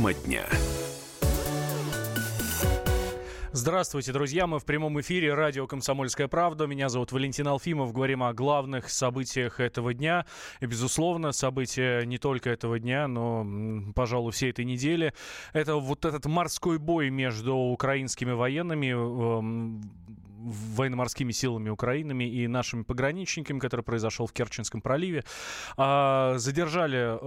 Тема дня. Здравствуйте, друзья. Мы в прямом эфире радио «Комсомольская правда». Меня зовут Валентин Алфимов. Говорим о главных событиях этого дня. И, безусловно, события не только этого дня, но, пожалуй, всей этой недели. Это вот этот морской бой между украинскими военными, эм, военно-морскими силами Украины и нашими пограничниками, который произошел в Керченском проливе. А, задержали,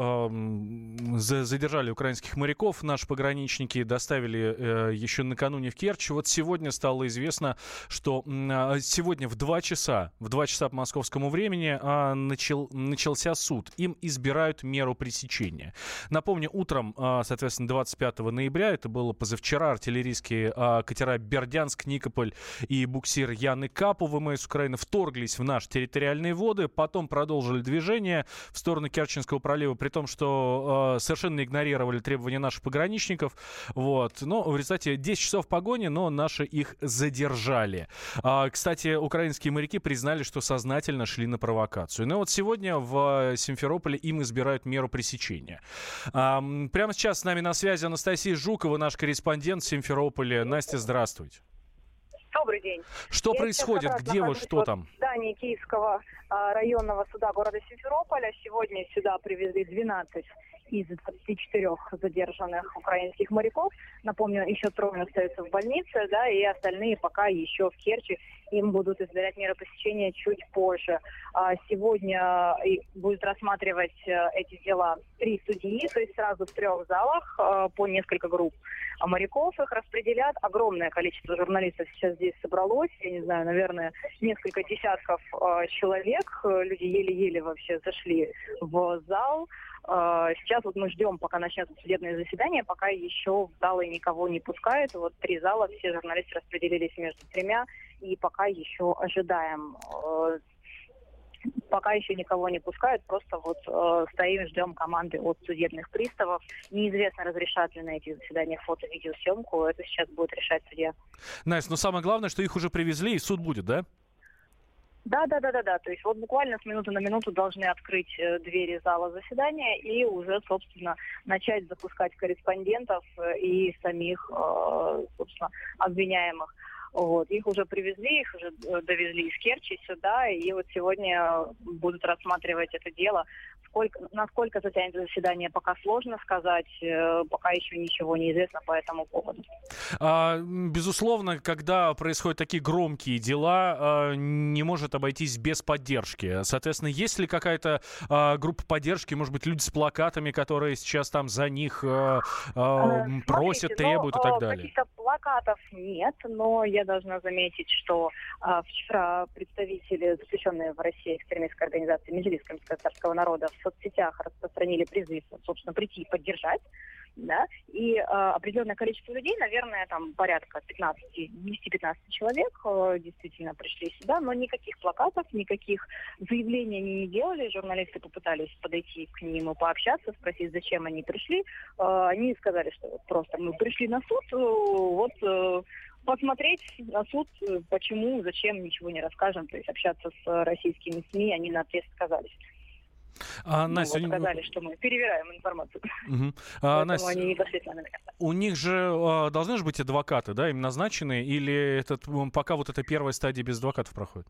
задержали украинских моряков. Наши пограничники доставили э, еще накануне в Керчь. Вот сегодня стало известно, что а, сегодня в 2 часа, в 2 часа по московскому времени а, начал, начался суд. Им избирают меру пресечения. Напомню, утром, соответственно, 25 ноября, это было позавчера, артиллерийские катера Бердянск, Никополь и Бук буксир Яны Капу ВМС Украины вторглись в наши территориальные воды, потом продолжили движение в сторону Керченского пролива, при том, что э, совершенно игнорировали требования наших пограничников. Вот. Но в результате 10 часов погони, но наши их задержали. А, кстати, украинские моряки признали, что сознательно шли на провокацию. Но вот сегодня в Симферополе им избирают меру пресечения. А, прямо сейчас с нами на связи Анастасия Жукова, наш корреспондент в Симферополе. Настя, здравствуйте. Добрый день. Что Я происходит? Где вы? Что там? В здании Киевского а, районного суда города Симферополя. Сегодня сюда привезли 12 из 24 задержанных украинских моряков. Напомню, еще трое остаются в больнице, да, и остальные пока еще в Керчи. Им будут измерять меры посещения чуть позже. А сегодня э, будет рассматривать э, эти дела три судьи, то есть сразу в трех залах э, по несколько групп моряков. Их распределят. Огромное количество журналистов сейчас здесь собралось. Я не знаю, наверное, несколько десятков человек. Люди еле-еле вообще зашли в зал. А, сейчас вот мы ждем, пока начнется судебное заседание, пока еще в залы никого не пускают. Вот три зала, все журналисты распределились между тремя, и пока еще ожидаем а, пока еще никого не пускают, просто вот э, стоим, ждем команды от судебных приставов. Неизвестно, разрешат ли на эти заседания фото-видеосъемку. Это сейчас будет решать судья. Настя, но самое главное, что их уже привезли, и суд будет, да? Да, да, да, да, да. То есть вот буквально с минуты на минуту должны открыть э, двери зала заседания и уже, собственно, начать запускать корреспондентов э, и самих, э, собственно, обвиняемых. Вот. Их уже привезли, их уже довезли из Керчи сюда, и вот сегодня будут рассматривать это дело Сколько, насколько затянет заседание, пока сложно сказать, э, пока еще ничего не известно по этому поводу. А, безусловно, когда происходят такие громкие дела, а, не может обойтись без поддержки. Соответственно, есть ли какая-то а, группа поддержки, может быть, люди с плакатами, которые сейчас там за них а, а, э, просят, Смотрите, требуют ну, и так далее? Плакатов нет, но я должна заметить, что а, вчера представители, заключенные в России экстремистской организации Меджлис татарского народа в соцсетях распространили призыв, собственно, прийти и поддержать, да, и э, определенное количество людей, наверное, там порядка 15, 10-15 человек э, действительно пришли сюда, но никаких плакатов, никаких заявлений они не делали, журналисты попытались подойти к ним и пообщаться, спросить, зачем они пришли, э, они сказали, что вот просто мы пришли на суд, э, вот э, посмотреть на суд, почему, зачем, ничего не расскажем, то есть общаться с российскими СМИ, они на ответ отказались. А, ну, Настя, вот сказали, что мы перевираем информацию. Угу. А, Настя, они У них же а, должны же быть адвокаты, да, им назначены, или этот, пока вот эта первая стадия без адвокатов проходит?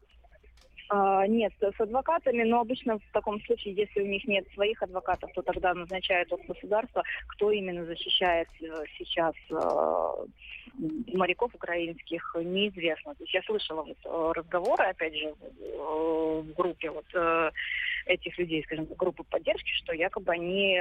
А, нет, с адвокатами, но обычно в таком случае, если у них нет своих адвокатов, то тогда назначают от государства, кто именно защищает э, сейчас э, моряков украинских, неизвестно. То есть я слышала вот э, разговоры, опять же, в группе вот этих людей, скажем группы поддержки, что якобы они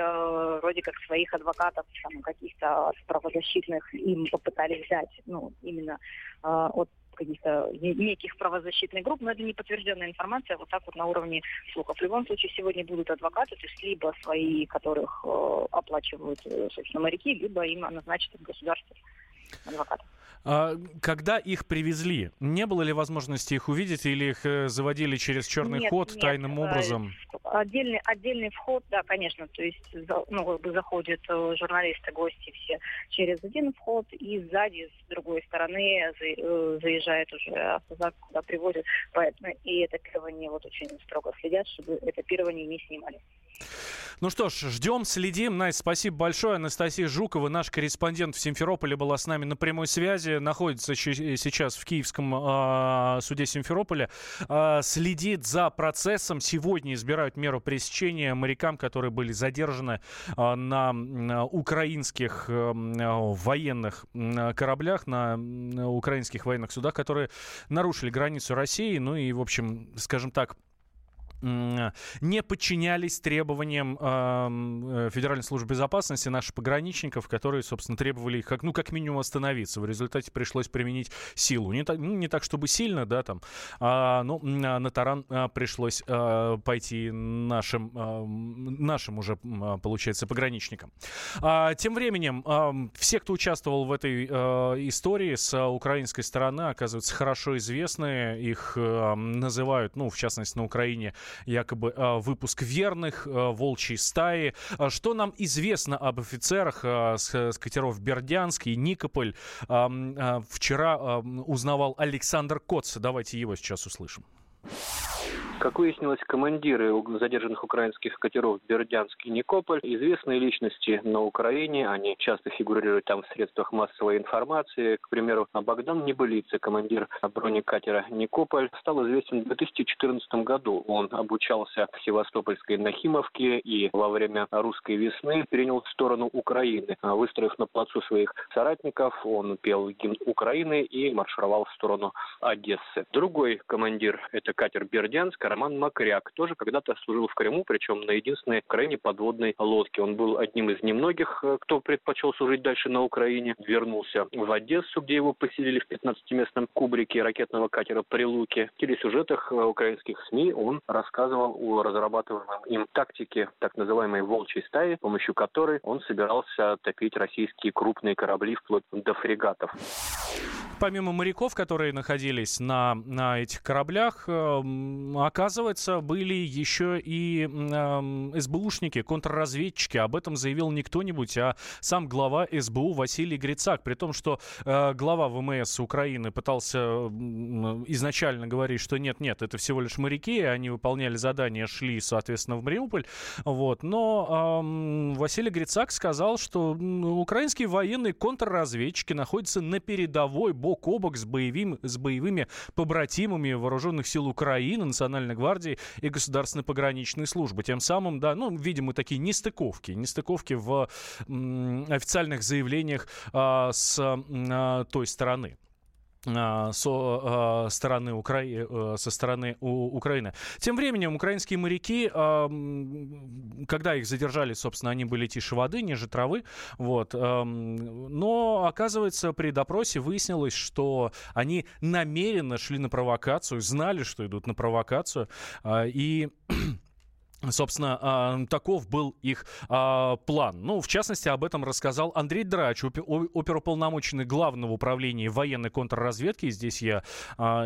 вроде как своих адвокатов, там, каких-то правозащитных им попытались взять, ну, именно от каких-то неких правозащитных групп, но это не подтвержденная информация, вот так вот на уровне слухов. В любом случае сегодня будут адвокаты, то есть либо свои, которых э, оплачивают, э, собственно, моряки, либо им назначат государство адвокатов. А, когда их привезли, не было ли возможности их увидеть или их э, заводили через черный нет, ход нет, тайным э, образом? Отдельный, отдельный вход, да, конечно, то есть ну, как бы заходят э, журналисты, гости все через один вход, и сзади, с другой стороны, заезжает уже автозак, куда привозят. Поэтому и это этапирование вот очень строго следят, чтобы это этапирование не снимали. Ну что ж, ждем, следим. Настя, спасибо большое. Анастасия Жукова, наш корреспондент в Симферополе, была с нами на прямой связи. Находится сейчас в Киевском э, суде Симферополя. Э, следит за процессом. Сегодня избирают меру пресечения морякам, которые были задержаны э, на, украинских э, военных кораблях, на украинских военных судах, которые нарушили границу России. Ну и, в общем, скажем так, не подчинялись требованиям э, Федеральной службы безопасности наших пограничников, которые, собственно, требовали их как, ну, как минимум остановиться. В результате пришлось применить силу. Не так, ну, не так чтобы сильно, да, там, а, но на таран а, пришлось а, пойти нашим, а, нашим уже, а, получается, пограничникам. А, тем временем, а, все, кто участвовал в этой а, истории с а, украинской стороны, оказывается, хорошо известны. Их а, называют, ну, в частности, на Украине якобы а, выпуск верных, а, волчьей стаи. А, что нам известно об офицерах с катеров Бердянск и Никополь? Вчера узнавал Александр Коц. Давайте его сейчас услышим. Как выяснилось, командиры задержанных украинских катеров Бердянск и Никополь известные личности на Украине. Они часто фигурируют там в средствах массовой информации. К примеру, Богдан Небылица, командир бронекатера Никополь, стал известен в 2014 году. Он обучался в Севастопольской Нахимовке и во время русской весны принял сторону Украины. Выстроив на плацу своих соратников, он пел гимн Украины и маршировал в сторону Одессы. Другой командир – это катер Бердянск, Роман Макряк, тоже когда-то служил в Крыму, причем на единственной крайне подводной лодке. Он был одним из немногих, э, кто предпочел служить дальше на Украине. Вернулся в Одессу, где его поселили в 15-местном кубрике ракетного катера «Прилуки». В телесюжетах э, украинских СМИ он рассказывал о разрабатываемом им тактике так называемой «волчьей стаи», помощью которой он собирался топить российские крупные корабли вплоть до фрегатов помимо моряков, которые находились на, на этих кораблях, э, оказывается, были еще и э, СБУшники, контрразведчики. Об этом заявил не кто-нибудь, а сам глава СБУ Василий Грицак. При том, что э, глава ВМС Украины пытался изначально говорить, что нет-нет, это всего лишь моряки, они выполняли задания, шли, соответственно, в Мариуполь. Вот. Но Василий Грицак сказал, что украинские военные контрразведчики находятся на передовой бок бок о бок с, боевым, с боевыми побратимами Вооруженных сил Украины, Национальной гвардии и Государственной пограничной службы. Тем самым, да, ну, видимо, такие нестыковки, нестыковки в м, официальных заявлениях а, с а, той стороны. А, со а, стороны, Укра... Э, со стороны Украины. Тем временем украинские моряки, когда их задержали, собственно, они были тише воды, ниже травы, вот. Но, оказывается, при допросе выяснилось, что они намеренно шли на провокацию, знали, что идут на провокацию, а, и Собственно, а, таков был их а, план. Ну, в частности, об этом рассказал Андрей Драч, оперуполномоченный главного управления военной контрразведки. Здесь я а,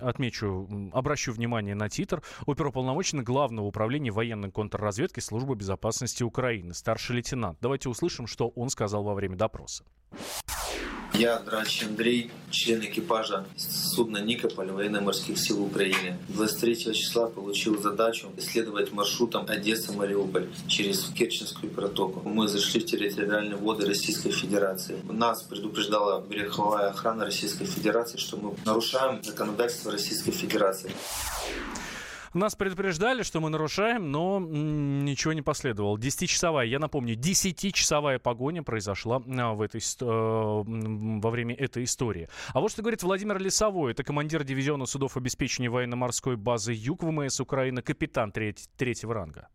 отмечу, обращу внимание на титр. Оперуполномоченный главного управления военной контрразведки Службы безопасности Украины, старший лейтенант. Давайте услышим, что он сказал во время допроса. Я Драч Андрей, член экипажа судна «Никополь» военно-морских сил Украины. 23 числа получил задачу исследовать маршрутом Одесса-Мариуполь через Керченскую протоку. Мы зашли в территориальные воды Российской Федерации. Нас предупреждала береговая охрана Российской Федерации, что мы нарушаем законодательство Российской Федерации. Нас предупреждали, что мы нарушаем, но ничего не последовало. Десятичасовая, я напомню, десятичасовая погоня произошла а, в этой, э, во время этой истории. А вот что говорит Владимир Лесовой, это командир дивизиона судов обеспечения военно-морской базы Юг ВМС Украины, капитан треть, третьего ранга.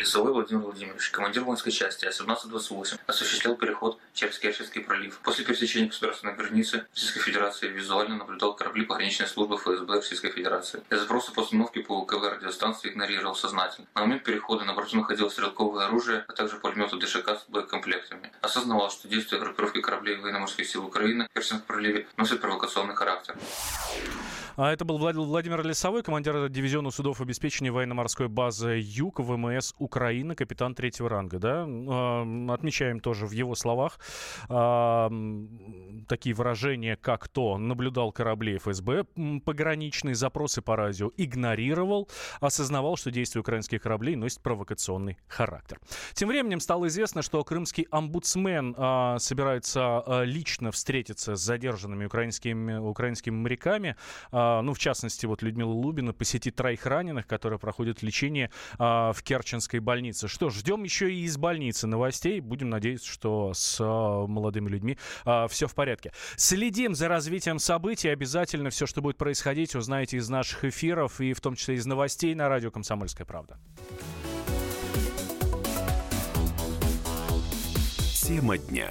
Лесовой Владимир Владимирович, командир воинской части А-1728, осуществлял переход через Керченский пролив. После пересечения государственной границы Российской Федерации визуально наблюдал корабли пограничной службы ФСБ Российской Федерации. Для запроса по установке по УКВ радиостанции игнорировал сознательно. На момент перехода на борту находилось стрелковое оружие, а также пулеметы ДШК с боекомплектами. Осознавал, что действия группировки кораблей военно-морских сил Украины в Керченском проливе носят провокационный характер. А это был Владимир Лесовой, командир дивизиона судов обеспечения военно-морской базы Юг ВМС Украины, капитан третьего ранга. Да? Отмечаем тоже в его словах такие выражения, как то наблюдал корабли ФСБ пограничные, запросы по радио игнорировал, осознавал, что действия украинских кораблей носят провокационный характер. Тем временем стало известно, что крымский омбудсмен а, собирается а, лично встретиться с задержанными украинскими, украинскими моряками. А, ну, в частности, вот Людмила Лубина посетит троих раненых, которые проходят лечение а, в Керченской больнице. Что ж, ждем еще и из больницы новостей. Будем надеяться, что с а, молодыми людьми все в порядке. Следим за развитием событий. Обязательно все, что будет происходить, узнаете из наших эфиров и в том числе из новостей на радио «Комсомольская правда». Тема дня.